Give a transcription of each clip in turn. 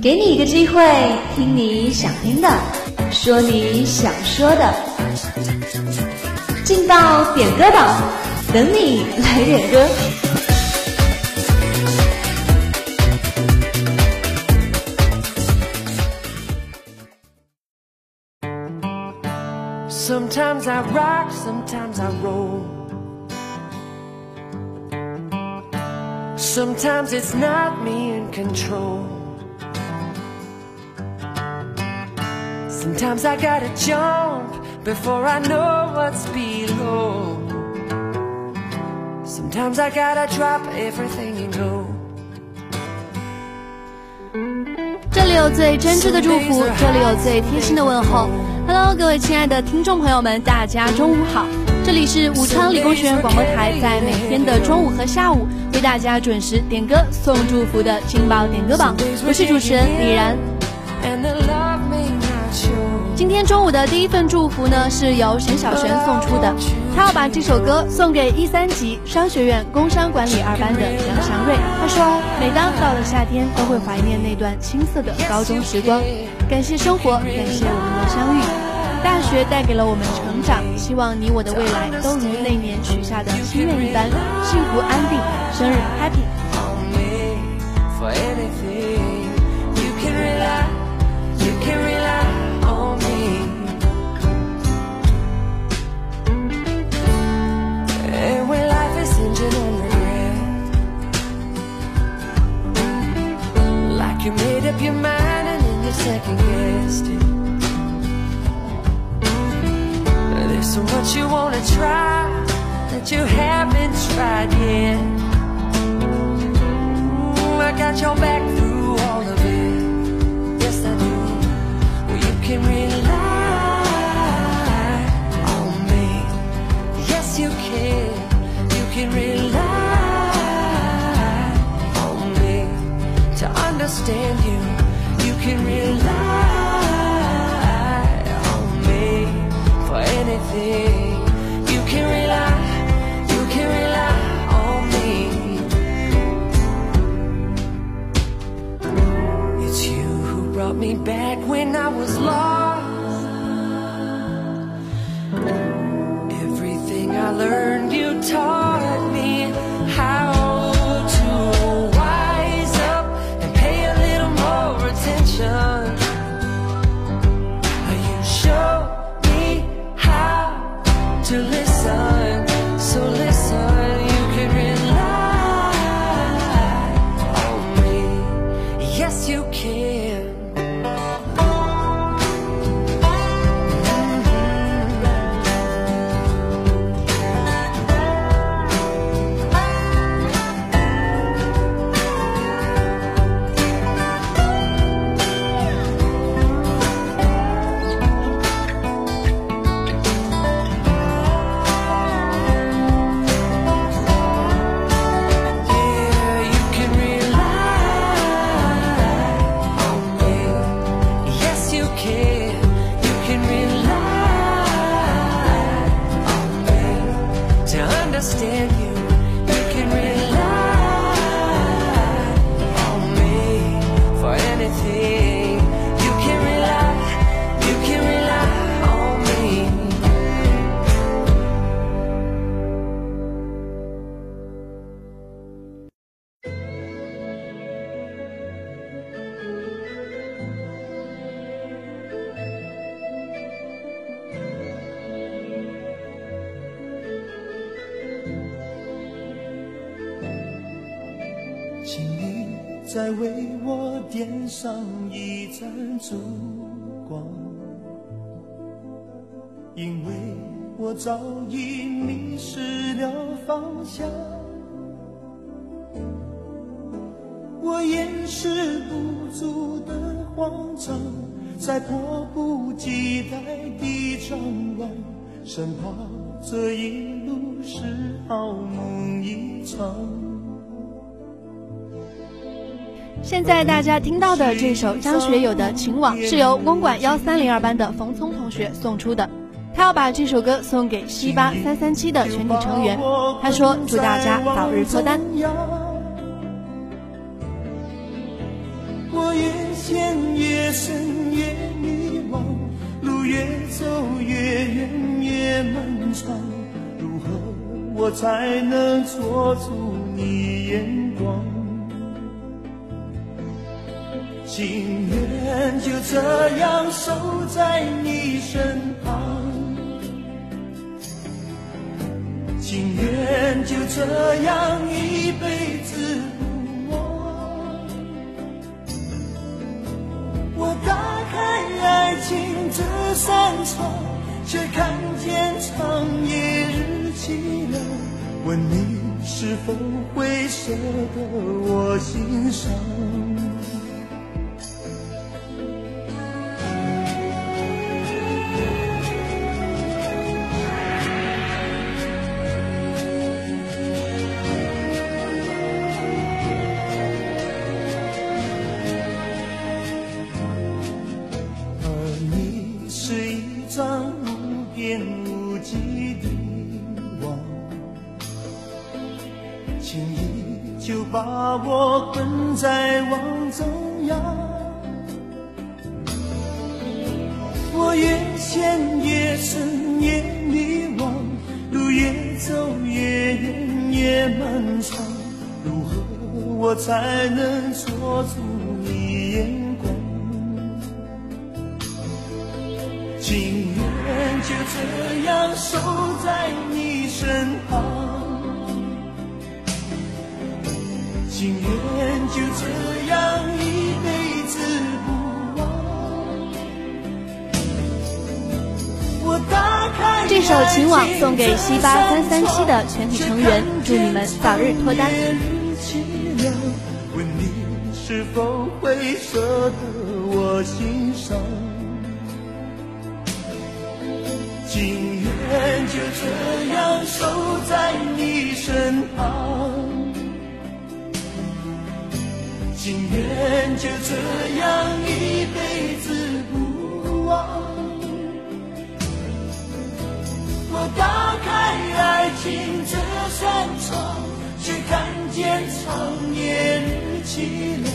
给你一个机会，听你想听的，说你想说的，进到点歌榜，等你来点歌。Sometimes I rock, sometimes I roll. Sometimes it's not me in control. Sometimes I gotta jump before I know what's below. Sometimes I gotta drop everything and go. 这里有最真挚的祝福，这里有最贴心的问候。Hello，各位亲爱的听众朋友们，大家中午好！ 这里是武昌理工学院广播台，在每天的中午和下午为大家准时点歌送祝福的劲爆点歌榜，我是主持人李然。今天中午的第一份祝福呢，是由沈小璇送出的，他要把这首歌送给一三级商学院工商管理二班的杨祥瑞。他说，每当到了夏天，都会怀念那段青涩的高中时光，感谢生活，感谢我们的相遇。大学带给了我们成长，希望你我的未来都如那年许下的心愿一般，幸福安定，生日 happy。You made up your mind and then you second guessed it. So what you wanna try that you haven't tried yet. Ooh, I got your back through all of it. Yes, I do. Well, you can rely on me. Yes, you can. You can rely on me to understand you. You can rely for anything. You can rely, you can rely on me. It's you who brought me back when I was lost. Everything I learned, understand you. You can rely 再为我点上一盏烛光，因为我早已迷失了方向。我掩饰不住的慌张，在迫不及待地张望，生怕这一路是好梦一场。现在大家听到的这首张学友的《情网》是由公馆幺三零二班的冯聪同学送出的，他要把这首歌送给西八三三七的全体成员。他说：“祝大家早日脱单。”我越陷越深，越迷茫，路越走越远，越漫长。如何我才能捉住你眼光？情愿就这样守在你身旁，情愿就这样一辈子不忘。我打开爱情这扇窗，却看见长夜日凄凉。问你是否会舍得我心伤？把我困在网中央。我越陷越深越迷惘，路越走越远越漫长。如何我才能捉住你眼光？情愿就这样守在你身旁，情愿就这样一辈子不忘。我打开这首《情网》送给西八三三七的全体成员，祝你们早日脱单。问你是否会舍得我心伤？情愿就这样守在你身旁，情愿就这样一辈子不忘。我打开爱情这扇窗，却看见长夜日凄凉。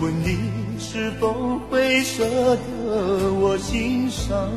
问你是否会舍得我心伤？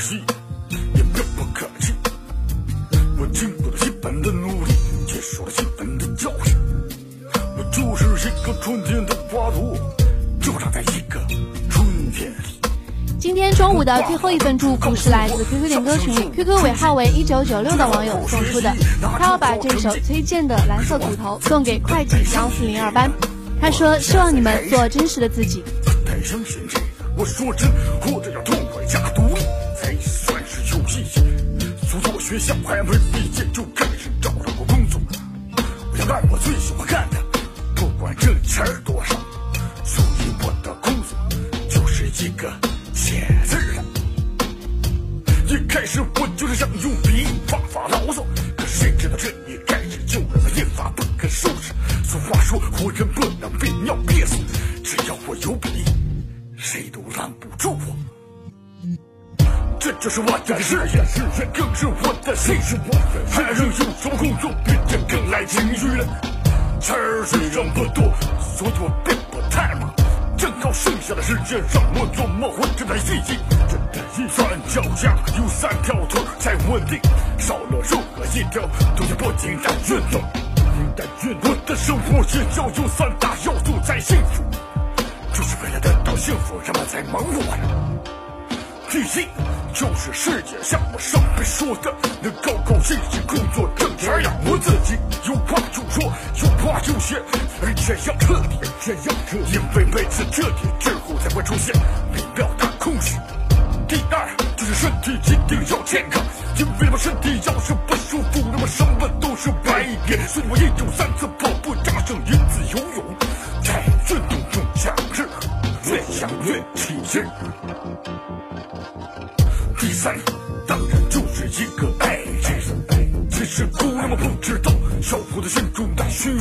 可惜，也别不可气。我经过了基本的努力，接受了基本的教训。我就是一个春天的花朵，就长在一个春天里。今天中午的最后一份祝福是来自 QQ 点歌群里 QQ 尾号为一九九六的网友送出的，他要把这首崔健的《蓝色骨头》送给会计幺四零二班。他说：“希望你们做真实的自己。我说真，或者要学校还没毕业就开始找到过工作，我要干我最喜欢干的，不管挣钱多少。属于我的工作就是一个下的世界让我琢磨活着的意。义。真的一三脚架有三条腿才稳定，少了任何一条都是不仅单运动。我的生活也要有三大要素才幸福，就是为了得到幸福，人们才忙活着。第一，就是世界像我上回说的，能高高兴兴工作挣钱养活自己，有话就说，有话就写，而且要彻底，而且要彻底，因为每次彻底之后才会出现美妙的空虚。第二，就是身体一定要健康，因为我身体要是不舒服，那么什么都是白给。所以我一周三次跑步，加上一次游泳，在运动中享受，越想越起劲。三，当然就是一个爱情。其实姑娘们不知道，小伙子心中的虚荣，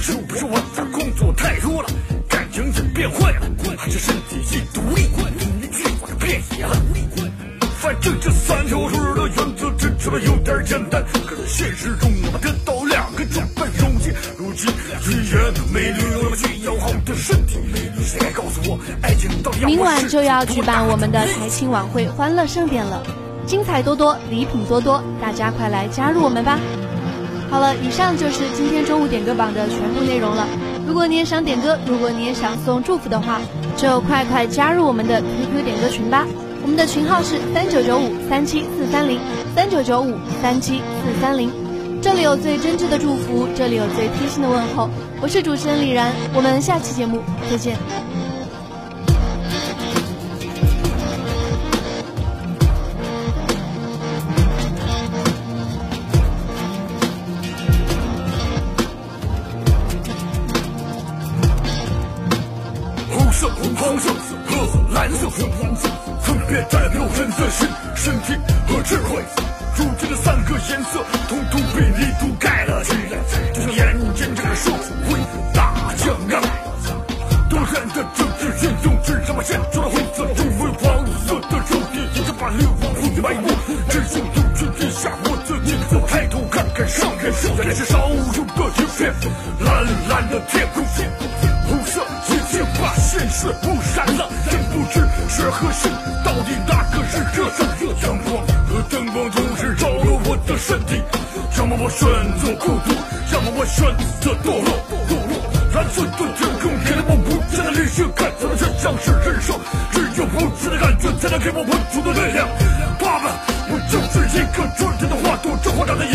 是不是我的工作太多了，感情也变坏了，还是身体一独立，结果就变野了？反正这三条腿的原则听起来有点简单，可是现实中我们得到两个就不容易。如今语言美女有那么需要好的身体，谁来告诉我爱情到底要明晚就要举办我们的多大台庆晚会，欢乐盛典了，精彩多多，礼品多多，大家快来加入我们吧！好了，以上就是今天中午点歌榜的全部内容了。如果你也想点歌，如果你也想送祝福的话，就快快加入我们的 QQ 点歌群吧。我们的群号是三九九五三七四三零三九九五三七四三零。这里有最真挚的祝福，这里有最贴心的问候。我是主持人李然，我们下期节目再见。蓝色和蓝色，分别代表人的心、身体和智慧。如今的三个颜色，统统被你覆盖了起来，就像眼前这个社会大江啊！多人的政治运动，只让我显出了灰色，因为黄色的肉体已经把流亡铺的埋没。只有有权地下我自己，我抬头看看上面，原来是少有的一片蓝蓝的天空。红色已经把现实污染了，选择孤独，要么我选择堕落。堕落，蓝色的天空给了我无尽的绿色，看觉的真相是人生。只有无限的感觉，才能给我无穷的力量。爸爸，我就是一个纯天的花朵，这花长得。